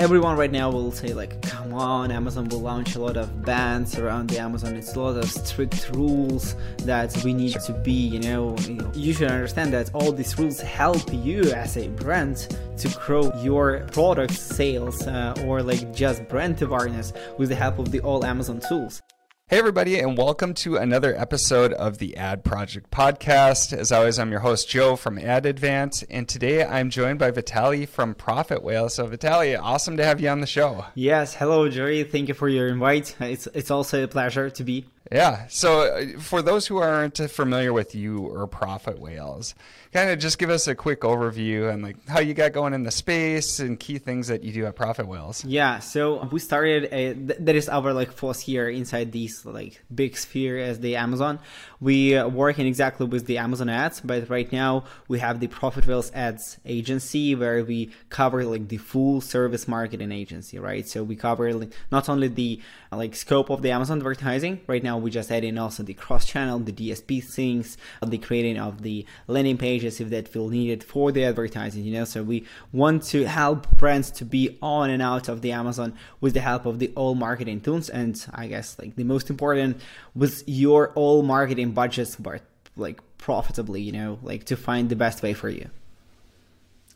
everyone right now will say like come on amazon will launch a lot of bans around the amazon. It's a lot of strict rules that we need to be you know you should understand that all these rules help you as a brand to grow your product sales uh, or like just brand awareness with the help of the all amazon tools Hey, everybody, and welcome to another episode of the Ad Project Podcast. As always, I'm your host, Joe from Ad Advance, and today I'm joined by Vitalii from Profit Whale. So, Vitalii, awesome to have you on the show. Yes, hello, Jerry. Thank you for your invite. It's, it's also a pleasure to be. Yeah. So, uh, for those who aren't familiar with you or Profit Whales, kind of just give us a quick overview and like how you got going in the space and key things that you do at Profit Whales. Yeah, so we started a, th- that is our like force here inside this like big sphere as the Amazon. We uh, working exactly with the Amazon ads, but right now we have the Profit Whales ads agency where we cover like the full service marketing agency, right? So we cover like, not only the uh, like scope of the Amazon advertising. Right now we just add in also the cross channel, the DSP things, the creating of the landing pages if that feel needed for the advertising you know? So we want to help brands to be on and out of the amazon with the help of the all marketing tools and i guess like the most important was your all marketing budgets but like profitably you know like to find the best way for you.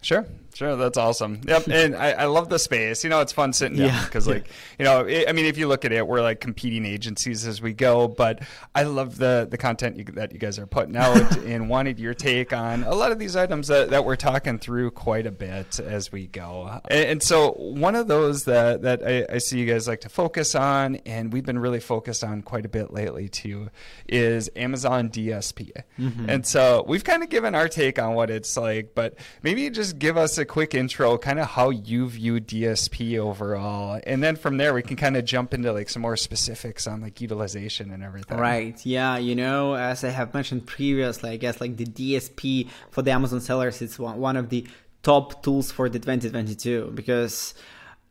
Sure, sure, that's awesome. Yep, and I, I love the space. You know, it's fun sitting down because, yeah. like, you know, it, I mean, if you look at it, we're like competing agencies as we go. But I love the the content you, that you guys are putting out, and wanted your take on a lot of these items that, that we're talking through quite a bit as we go. And, and so, one of those that that I, I, see you guys like to focus on, and we've been really focused on quite a bit lately too, is Amazon DSP. Mm-hmm. And so, we've kind of given our take on what it's like, but maybe just give us a quick intro, kind of how you view DSP overall, and then from there we can kind of jump into like some more specifics on like utilization and everything. Right. Yeah. You know, as I have mentioned previously, I guess like the DSP for the Amazon sellers, it's one one of the top tools for the 2022 because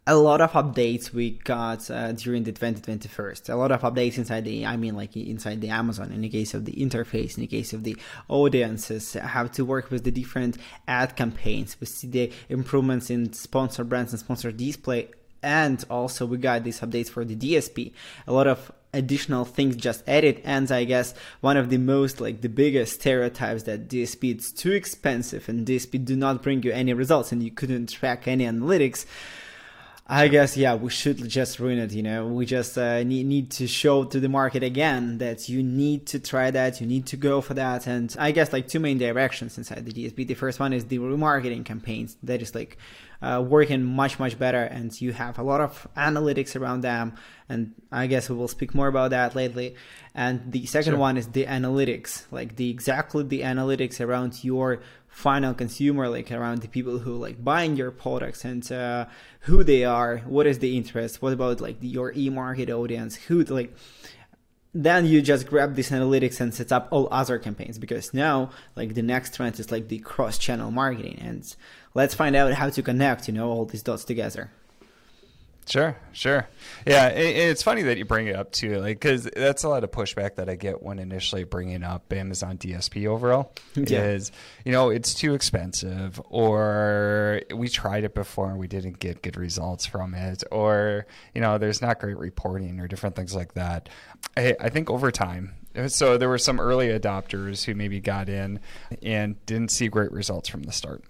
a lot of updates we got uh, during the 2021 a lot of updates inside the i mean like inside the amazon in the case of the interface in the case of the audiences how to work with the different ad campaigns. We see the improvements in sponsor brands and sponsor display and also we got these updates for the dsp a lot of additional things just added and i guess one of the most like the biggest stereotypes that dsp is too expensive and dsp do not bring you any results and you couldn't track any analytics I guess yeah, we should just ruin it. You know, we just uh, need need to show to the market again that you need to try that, you need to go for that, and I guess like two main directions inside the DSP. The first one is the remarketing campaigns that is like uh, working much much better, and you have a lot of analytics around them. And I guess we will speak more about that lately. And the second sure. one is the analytics, like the exactly the analytics around your final consumer like around the people who like buying your products and uh, who they are what is the interest what about like the, your in-market audience who like then you just grab this analytics and set up all other campaigns because now like the next trend is like the cross channel marketing and let's find out how to connect you know all these dots together Sure, sure. Yeah, it, it's funny that you bring it up too, like because that's a lot of pushback that I get when initially bringing up Amazon DSP overall. Yeah. Is you know it's too expensive, or we tried it before and we didn't get good results from it, or you know there's not great reporting or different things like that. I, I think over time, so there were some early adopters who maybe got in and didn't see great results from the start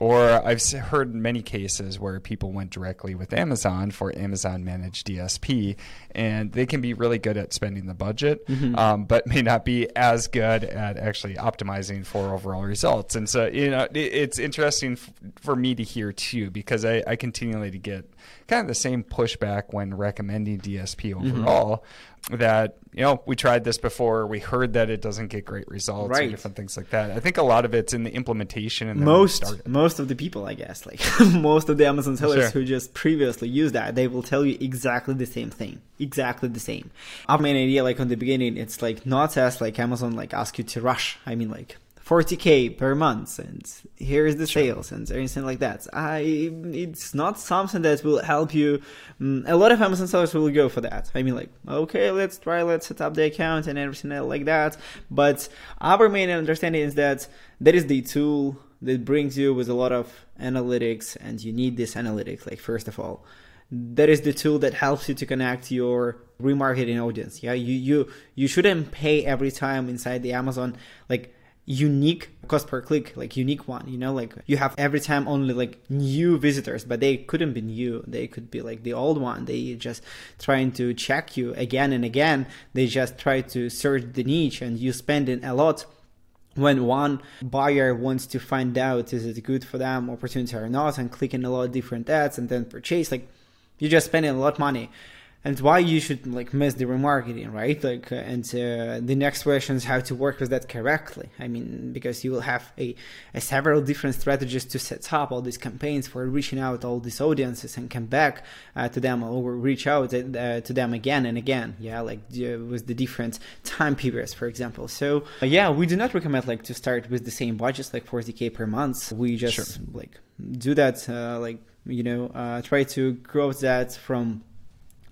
or I've heard many cases where people went directly with Amazon for Amazon managed DSP, and they can be really good at spending the budget, mm-hmm. um, but may not be as good at actually optimizing for overall results. And so, you know, it, it's interesting f- for me to hear too, because I, I continually to get kind of the same pushback when recommending DSP mm-hmm. overall. Mm-hmm that you know we tried this before we heard that it doesn't get great results right. different things like that i think a lot of it's in the implementation and most most of the people i guess like most of the amazon sellers sure. who just previously used that they will tell you exactly the same thing exactly the same our main idea like on the beginning it's like not as like amazon like ask you to rush i mean like 40k per month and here's the sure. sales and anything like that. I it's not something that will help you. Um, a lot of amazon sellers will go for that. I mean like okay let's try let's set up the account and everything like that. But our main understanding is that that is the tool that brings you with a lot of analytics and you need this analytics like first of all. That is the tool that helps you to connect your remarketing audience. Yeah you you you shouldn't pay every time inside the amazon. Like unique cost per click like unique one you know? Like you have every time only like new visitors but they couldn't be new. They could be like the old one. They just trying to check you again and again. They just try to search the niche and you spending a lot. When one buyer wants to find out is it good for them opportunity or not and clicking a lot of different ads and then purchase like you're just spending a lot of money and why you should like miss the remarketing right? Like uh, and uh, the next question is how to work with that correctly. I mean because you will have a, a, several different strategies to set up all these campaigns for reaching out all these audiences and come back uh, to them or reach out uh, to them again and again. Yeah like with the different time periods for example. So uh, yeah we do not recommend like to start with the same budgets like 40k per month. We just sure. like do that uh, like you know try to grow that from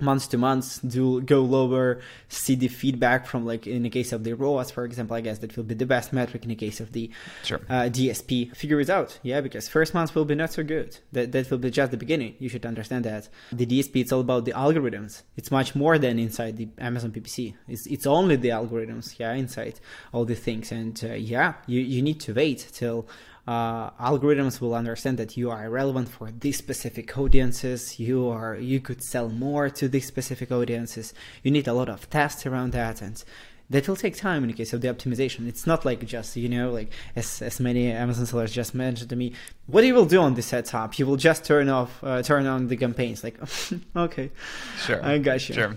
months to months do go lower see the feedback from like in the case of the ROAS for example I guess that will be the best metric in the case of the sure. uh, DSP figure it out. Yeah because first month will be not so good. That, that will be just the beginning. You should understand that. The DSP it's all about the algorithms. It's much more than inside the Amazon PPC it's, it's only the algorithms yeah inside all the things. And uh, yeah you, you need to wait till uh, algorithms will understand that you are relevant for these specific audiences. You are you could sell more to these specific audiences. You need a lot of tests around that and that will take time in the case of the optimization. It's not like just you know like as, as many amazon sellers just mentioned to me what you will do on this setup? You will just turn off uh, turn on the campaigns. Like okay. Sure. I got you. Sure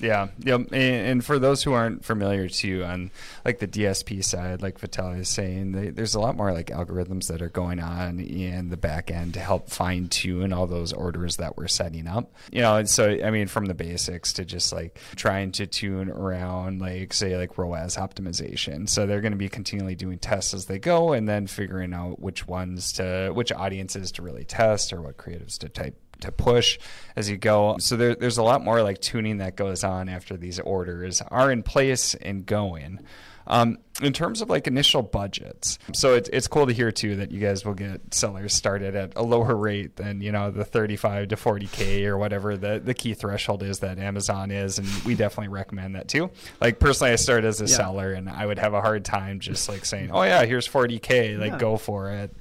yeah, yeah, and, and, for those who aren't familiar too, on like the DSP side, like Vitalii is saying, they, there's a lot more like algorithms that are going on in the back end to help fine tune all those orders that we're setting up. You know, and so I mean, from the basics to just like trying to tune around, like say like ROAS optimization. So they're going to be continually doing tests as they go, and then figuring out which ones to, which audiences to really test, or what creatives to type to push as you go. So there, there's a lot more like tuning that goes on after these orders are in place and going. Um, in terms of like initial budgets, so it's it's cool to hear too that you guys will get sellers started at a lower rate than you know the 35 to 40k or whatever the the key threshold is that Amazon is, and we definitely recommend that too. Like personally, I started as a yeah. seller, and I would have a hard time just like saying, "Oh yeah, here's 40k, like yeah. go for it."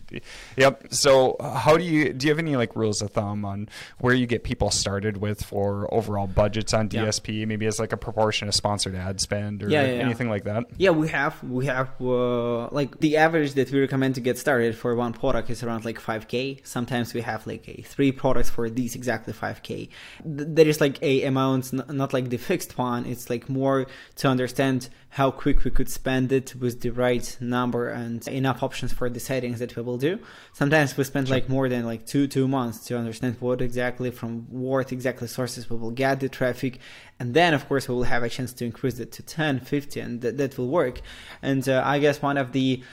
Yep. So how do you do? You have any like rules of thumb on where you get people started with for overall budgets on DSP? Yeah. Maybe as like a proportion of sponsored ad spend or anything like that. Yeah, we have we have uh, like the average that we recommend to get started for one product is around like 5k sometimes we have like a three products for these exactly 5k there is like a amount not like the fixed one. It's like more to understand how quick we could spend it with the right number and enough options for the settings that we will do. Sometimes we spend like more than like two two months to understand what exactly from what exactly sources we will get the traffic. And then of course we will have a chance to increase it to 10 50 and that, that will work and uh, i guess one of the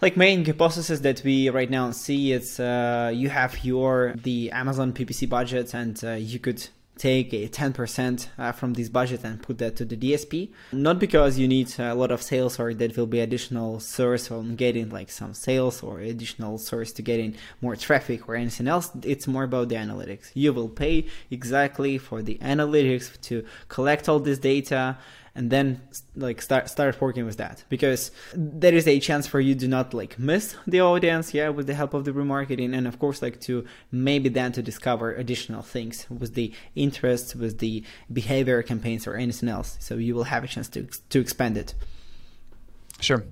like main processes that we right now see is uh, you have your the amazon ppc budget and uh, you could take a 10% uh, from this budget and put that to the DSP. Not because you need a lot of sales or that will be additional source on getting like some sales or additional source to getting more traffic or anything else. It's more about the analytics. You will pay exactly for the analytics to collect all this data and then like start start working with that. Because there is a chance for you to not like miss the audience yeah with the help of the remarketing and of course like to maybe then to discover additional things with the interests with the behavior campaigns or anything else. So you will have a chance to to expand it. Sure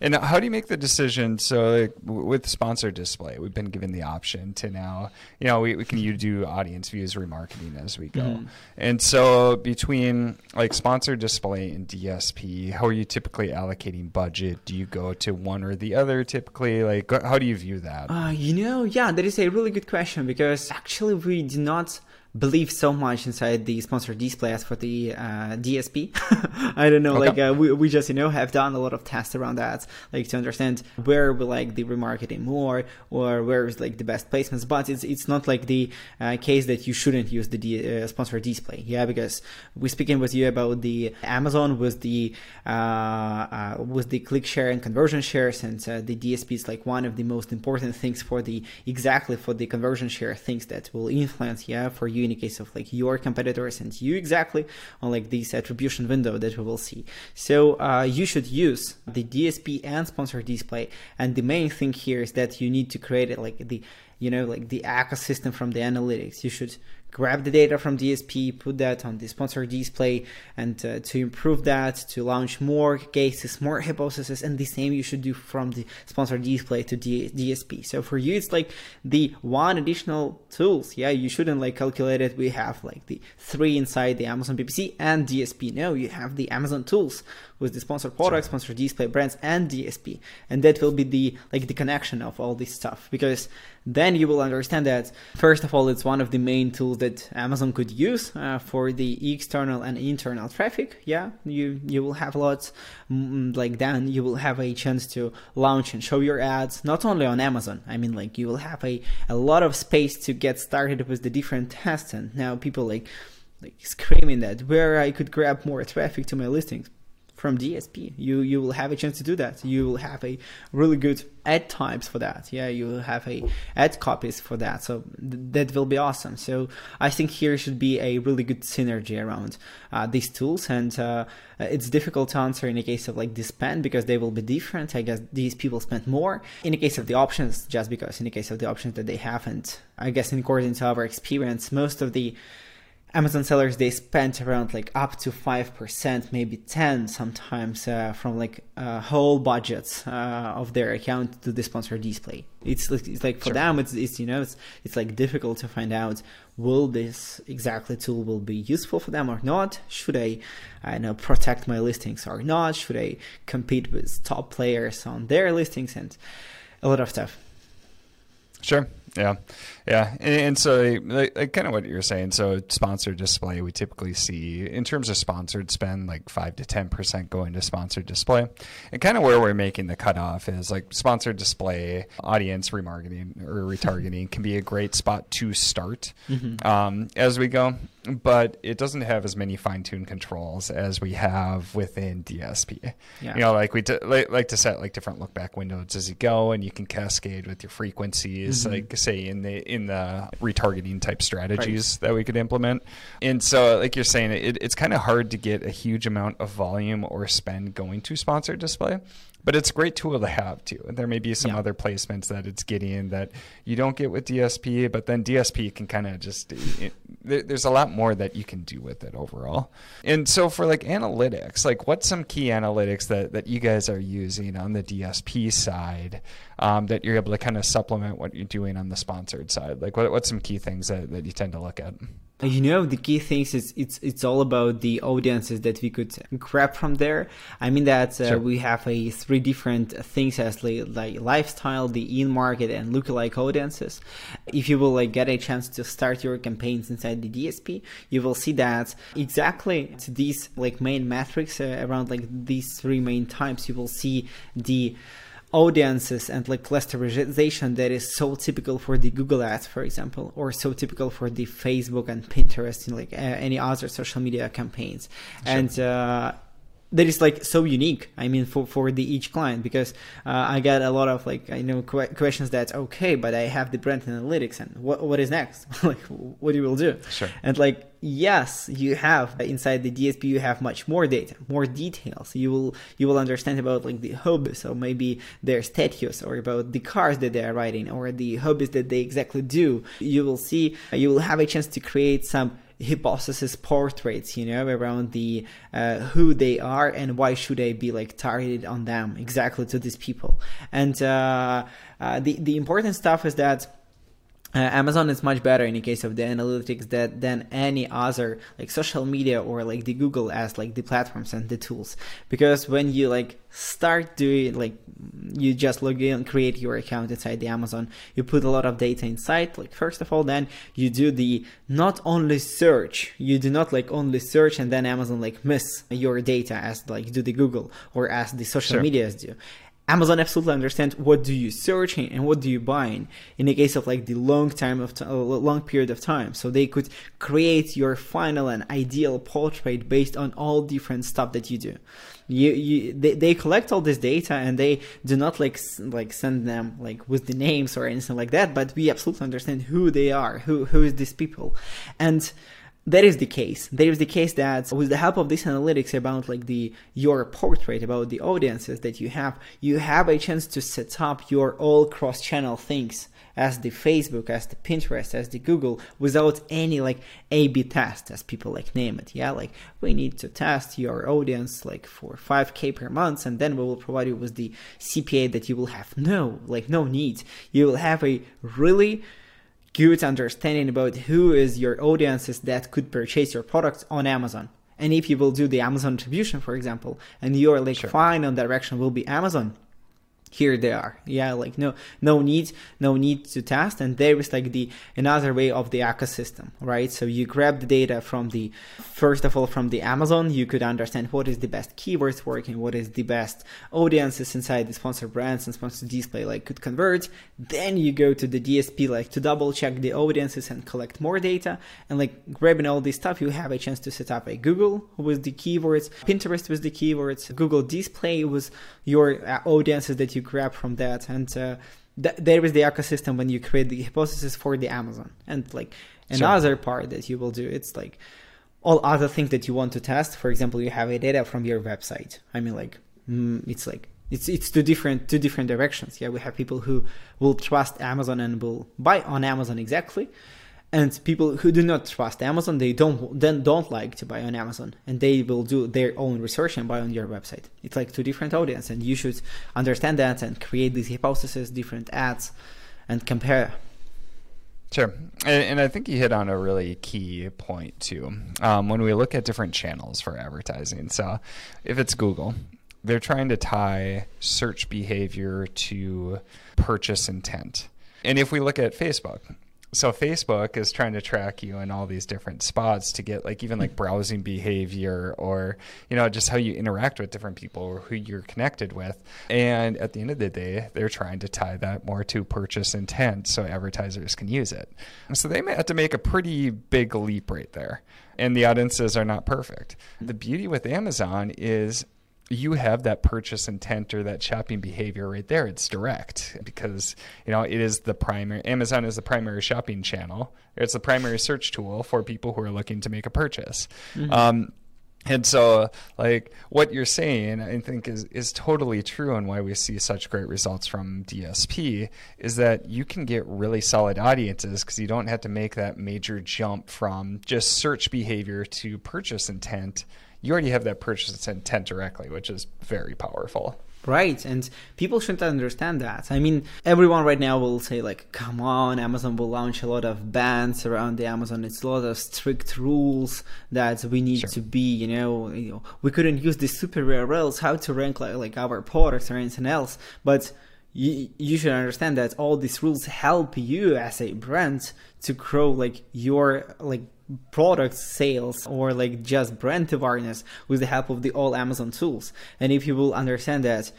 and how do you make the decision? So like, with sponsor display, we've been given the option to now, you know, we, we can you do audience views remarketing as we go. Mm-hmm. And so between like sponsor display and DSP, how are you typically allocating budget? Do you go to one or the other typically? Like, how do you view that? Uh, you know, yeah, that is a really good question because actually we do not believe so much inside the sponsored display as for the uh, DSP. I don't know, okay. like uh, we, we just you know have done a lot of tests around that, like to understand where we like the remarketing more or where is like the best placements. But it's it's not like the uh, case that you shouldn't use the D- uh, sponsored display, yeah, because we're speaking with you about the Amazon with the uh, uh, with the click share and conversion shares, and the DSP is like one of the most important things for the exactly for the conversion share things that will influence, yeah, for you in the case of like your competitors and you exactly on like this attribution window that we will see. So uh, you should use the DSP and sponsor display. And the main thing here is that you need to create like the you know like the ecosystem from the analytics. You should grab the data from DSP, put that on the sponsor display, and uh, to improve that, to launch more cases, more hypotheses, and the same you should do from the sponsor display to D- DSP. So for you, it's like the one additional tools. Yeah, you shouldn't like calculate it. We have like the three inside the Amazon PPC and DSP. No, you have the Amazon tools with the sponsored products, sure. sponsored display brands, and DSP, and that will be the like the connection of all this stuff because then you will understand that first of all it's one of the main tools that Amazon could use uh, for the external and internal traffic. Yeah, you you will have lots mm, like then you will have a chance to launch and show your ads not only on Amazon. I mean like you will have a a lot of space to get started with the different tests and now people like like screaming that where I could grab more traffic to my listings from DSP. You you will have a chance to do that. You will have a really good ad types for that. Yeah, you will have a ad copies for that. So th- that will be awesome. So I think here should be a really good synergy around uh, these tools, and uh, it's difficult to answer in the case of like the spend because they will be different. I guess these people spend more in the case of the options, just because in the case of the options that they have, and I guess according to our experience, most of the Amazon sellers they spent around like up to five percent, maybe ten sometimes uh, from like uh, whole budgets uh, of their account to the sponsored display. It's like, it's like for sure. them it's, it's you know it's it's like difficult to find out will this exactly tool will be useful for them or not. Should I I know protect my listings or not? Should I compete with top players on their listings and a lot of stuff. Sure. Yeah, yeah, and, and so like, like, kind of what you're saying. So sponsored display, we typically see in terms of sponsored spend, like five to ten percent going to sponsored display, and kind of where we're making the cutoff is like sponsored display, audience remarketing or retargeting can be a great spot to start mm-hmm. um, as we go but it doesn't have as many fine-tuned controls as we have within DSP. Yeah. You know, like we like, like, to set like different look-back windows as you go, and you can cascade with your frequencies, mm-hmm. like say in the in the retargeting type strategies right. that we could implement. And so, like you're saying, it, it's kind of hard to get a huge amount of volume or spend going to sponsored display but it's a great tool to have too. And there may be some yeah. other placements that it's getting that you don't get with DSP, but then DSP can kind of just it, there's a lot more that you can do with it overall. And so for like analytics, like what's some key analytics that that you guys are using on the DSP side um, that you're able to kind of supplement what you're doing on the sponsored side? Like what, what's some key things that, that you tend to look at? You know, the key things is it's it's all about the audiences that we could grab from there. I mean that uh, sure. we have a three different things as like, like lifestyle, the in market, and lookalike audiences. If you will like get a chance to start your campaigns inside the DSP, you will see that exactly to these like main metrics uh, around like these three main types. You will see the audiences and like clusterization that is so typical for the Google ads, for example, or so typical for the Facebook and Pinterest and like uh, any other social media campaigns. Sure. And uh, that is like so unique i mean for for the each client because uh, i get a lot of like i know que- questions that okay but i have the brand analytics and what what is next? Like what you will do? Sure. And like yes you have inside the dsp you have much more data more details. You will you will understand about like the hobbies. Or maybe their status or about the cars that they are riding or the hobbies that they exactly do. You will see you will have a chance to create some hypothesis portraits you know around the uh, who they are and why should they be like targeted on them exactly to these people. And uh, uh, the the important stuff is that uh, Amazon is much better in the case of the analytics that than any other like social media or like the Google as like the platforms and the tools because when you like start doing like you just log in create your account inside the Amazon you put a lot of data inside like first of all then you do the not only search you do not like only search and then Amazon like miss your data as like do the Google or as the social sure. medias do Amazon absolutely understands what do you search and what do you buy in, in the case of like the long time of t- uh, long period of time. So they could create your final and ideal portrait based on all different stuff that you do. You, you they, they collect all this data and they do not like like send them like with the names or anything like that, but we absolutely understand who they are, who who is these people, and that is the case. That is the case that with the help of this analytics about like the your portrait about the audiences that you have, you have a chance to set up your all cross-channel things as the Facebook, as the Pinterest, as the Google without any like A/B test, as people like name it. Yeah, like we need to test your audience like for 5k per month, and then we will provide you with the CPA that you will have. No, like no need. You will have a really good understanding about who is your audiences that could purchase your products on Amazon. And if you will do the Amazon attribution, for example, and your like sure. final direction will be Amazon, here they are. Yeah like no no need no need to test. And there is like the another way of the ecosystem right? So you grab the data from the first of all from the amazon. You could understand what is the best keywords working what is the best audiences inside the sponsor brands and sponsored display like could convert. Then you go to the dsp like to double check the audiences and collect more data. And like grabbing all this stuff you have a chance to set up a google with the keywords pinterest with the keywords google display with your uh, audiences that you grab from that and uh, th- there is the ecosystem when you create the hypothesis for the amazon. And like another sure. part that you will do it's like all other things that you want to test. For example you have a data from your website. I mean like mm, it's like it's it's two different two different directions. Yeah we have people who will trust amazon and will buy on amazon exactly and people who do not trust Amazon, they don't then don't like to buy on Amazon, and they will do their own research and buy on your website. It's like two different audiences, and you should understand that and create these hypotheses, different ads, and compare. Sure, and, I think you hit on a really key point too. Um, when we look at different channels for advertising, so if it's Google, they're trying to tie search behavior to purchase intent. And if we look at Facebook, so Facebook is trying to track you in all these different spots to get like even like browsing behavior or you know just how you interact with different people or who you're connected with. And at the end of the day, they're trying to tie that more to purchase intent so advertisers can use it. So they may have to make a pretty big leap right there. And the audiences are not perfect. The beauty with Amazon is you have that purchase intent or that shopping behavior right there. It's direct because you know it is the primary. Amazon is the primary shopping channel. It's the primary search tool for people who are looking to make a purchase. Mm-hmm. Um, and so, like what you're saying, I think is is totally true, and why we see such great results from DSP is that you can get really solid audiences because you don't have to make that major jump from just search behavior to purchase intent you already have that purchase intent directly, which is very powerful. Right, and people shouldn't understand that. I mean, everyone right now will say like, "Come on, Amazon will launch a lot of bans around the Amazon. It's a lot of strict rules that we need sure. to be. You know, you know, we couldn't use the super URLs, how to rank like, like our products or anything else." But you, you should understand that all these rules help you as a brand to grow like your like product sales or like just brand awareness with the help of the all Amazon tools. And if you will understand that,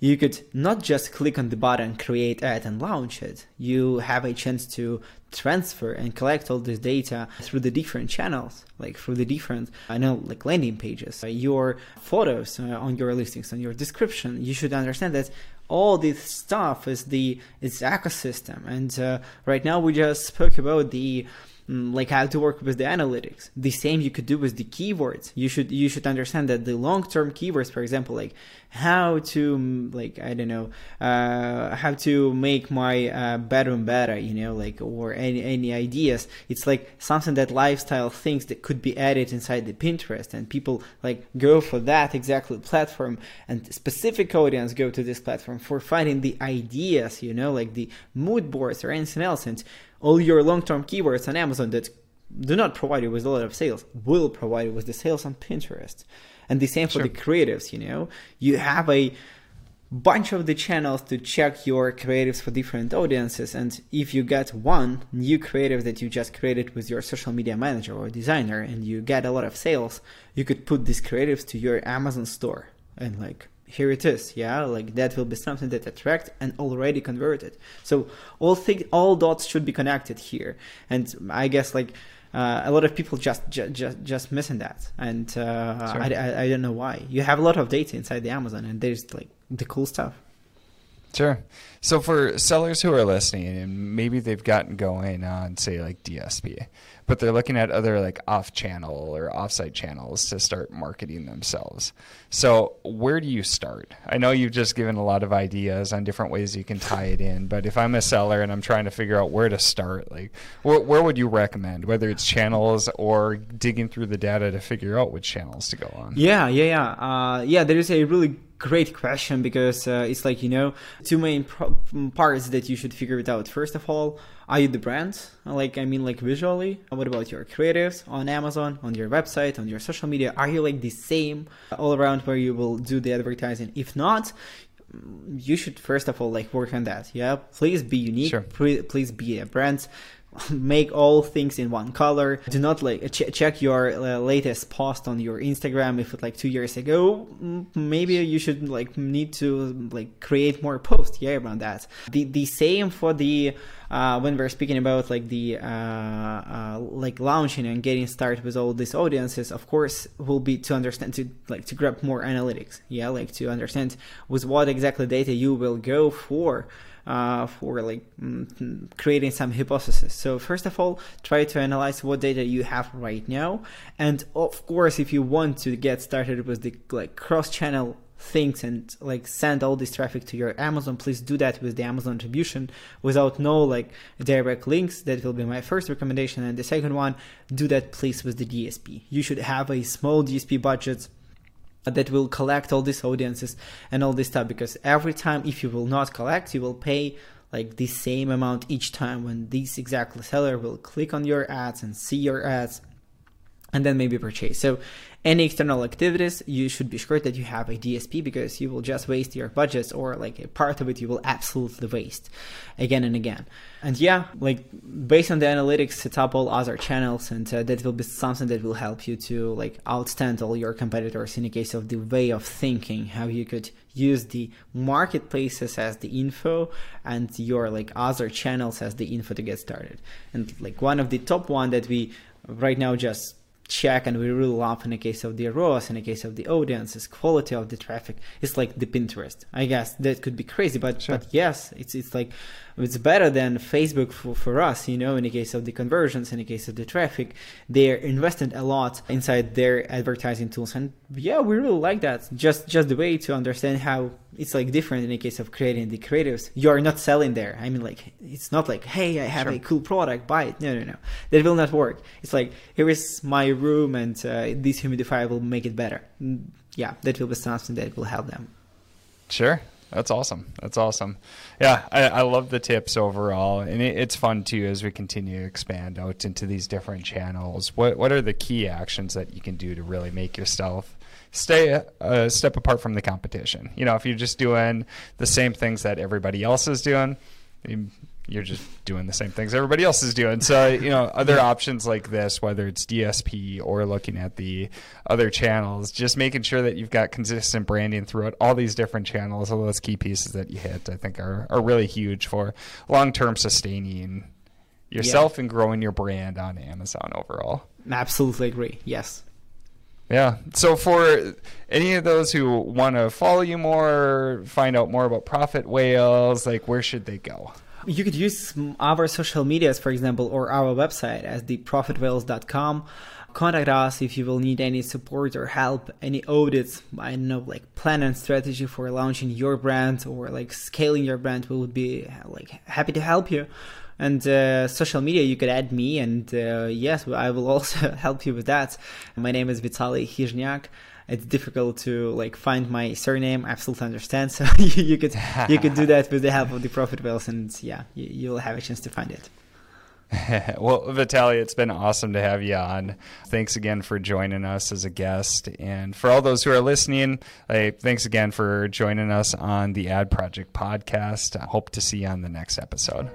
you could not just click on the button, create ad, and launch it. You have a chance to transfer and collect all this data through the different channels, like through the different, I know, like landing pages, your photos uh, on your listings, on your description. You should understand that all this stuff is the it's ecosystem. And uh, right now we just spoke about the Mm, like how to work with the analytics. The same you could do with the keywords. You should you should understand that the long term keywords, for example, like how to like I don't know uh, how to make my uh, bedroom better, you know, like or any any ideas. It's like something that lifestyle things that could be added inside the Pinterest, and people like go for that exactly platform, and specific audience go to this platform for finding the ideas, you know, like the mood boards or anything else, and all your long-term keywords on Amazon that do not provide you with a lot of sales will provide you with the sales on Pinterest. And the same for sure. the creatives, you know. You have a bunch of the channels to check your creatives for different audiences and if you get one new creative that you just created with your social media manager or designer and you get a lot of sales you could put these creatives to your amazon store and like here it is yeah like that will be something that attract and already converted so all things all dots should be connected here and i guess like uh, a lot of people just just just, missing that. And uh, sure. I, I, I don't know why. You have a lot of data inside the amazon and there's like the cool stuff Sure. So for sellers who are listening and maybe they've gotten going on say like DSP, but they're looking at other like off channel or offsite channels to start marketing themselves. So where do you start? I know you've just given a lot of ideas on different ways you can tie it in, but if I'm a seller and I'm trying to figure out where to start, like where, where would you recommend, whether it's channels or digging through the data to figure out which channels to go on? Yeah, yeah, yeah. Uh, yeah, there is a really great question because uh, it's like you know two main pro- parts that you should figure it out. First of all are you the brand? Like i mean like visually what about your creatives on amazon on your website on your social media? Are you like the same all around where you will do the advertising? If not you should first of all like work on that. Yeah? Please be unique. Sure. please be a brand make all things in one color. Do not like ch- check your uh, latest post on your instagram if it like two years ago. Maybe you should like need to like create more posts. Yeah around that. The the same for the uh, when we're speaking about like the uh, uh, like launching and getting started with all these audiences of course will be to understand to like to grab more analytics. Yeah like to understand with what exactly data you will go for uh, for like mm, creating some hypothesis. So first of all, try to analyze what data you have right now, and of course, if you want to get started with the like cross-channel things and like send all this traffic to your Amazon, please do that with the Amazon attribution without no like direct links. That will be my first recommendation. And the second one, do that please with the DSP. You should have a small DSP budget that will collect all these audiences and all this stuff because every time if you will not collect you will pay like the same amount each time when this exact seller will click on your ads and see your ads and then maybe purchase. So any external activities, you should be sure that you have a DSP because you will just waste your budgets or like a part of it you will absolutely waste again and again. And yeah, like based on the analytics, set up all other channels and uh, that will be something that will help you to like outstand all your competitors in the case of the way of thinking, how you could use the marketplaces as the info and your like other channels as the info to get started. And like one of the top one that we right now just check and we really love in the case of the ROAS, in the case of the audiences, quality of the traffic. It's like the Pinterest. I guess that could be crazy, but sure. but yes, it's it's like it's better than Facebook for, for us, you know, in the case of the conversions, in the case of the traffic, they're invested a lot inside their advertising tools. And yeah, we really like that. Just just the way to understand how it's like different in the case of creating the creatives. You are not selling there. I mean like it's not like, hey, I have sure. a cool product, buy it. No, no, no. That will not work. It's like here is my room and uh, this humidifier will make it better. Mm, yeah, that will be something that will help them. Sure. That's awesome. That's awesome. Yeah, I, I love the tips overall, and it, it's fun too as we continue to expand out into these different channels. What what are the key actions that you can do to really make yourself stay a step apart from the competition? You know, if you're just doing the same things that everybody else is doing, you're just doing the same things everybody else is doing. So, you know, other options like this, whether it's DSP or looking at the other channels, just making sure that you've got consistent branding throughout all these different channels, all those key pieces that you hit, I think are, are really huge for long term sustaining yourself yeah. and growing your brand on Amazon overall. Absolutely agree. Yes. Yeah. So for any of those who want to follow you more, find out more about Profit Whales, like where should they go? You could use our social medias, for example, or our website as the profitwhales.com. Contact us if you will need any support or help, any audits, I don't know, like plan and strategy for launching your brand or like scaling your brand. We would be like happy to help you. And uh, social media, you could add me, and uh, yes, I will also help you with that. My name is Vitalii Khyzhniak it's difficult to like find my surname. I absolutely understand. So you, could you could do that with the help of the Profit Whales, and yeah, you, you'll have a chance to find it. well, Vitalii, it's been awesome to have you on. Thanks again for joining us as a guest. And for all those who are listening, thanks again for joining us on the Ad Project podcast. I hope to see you on the next episode.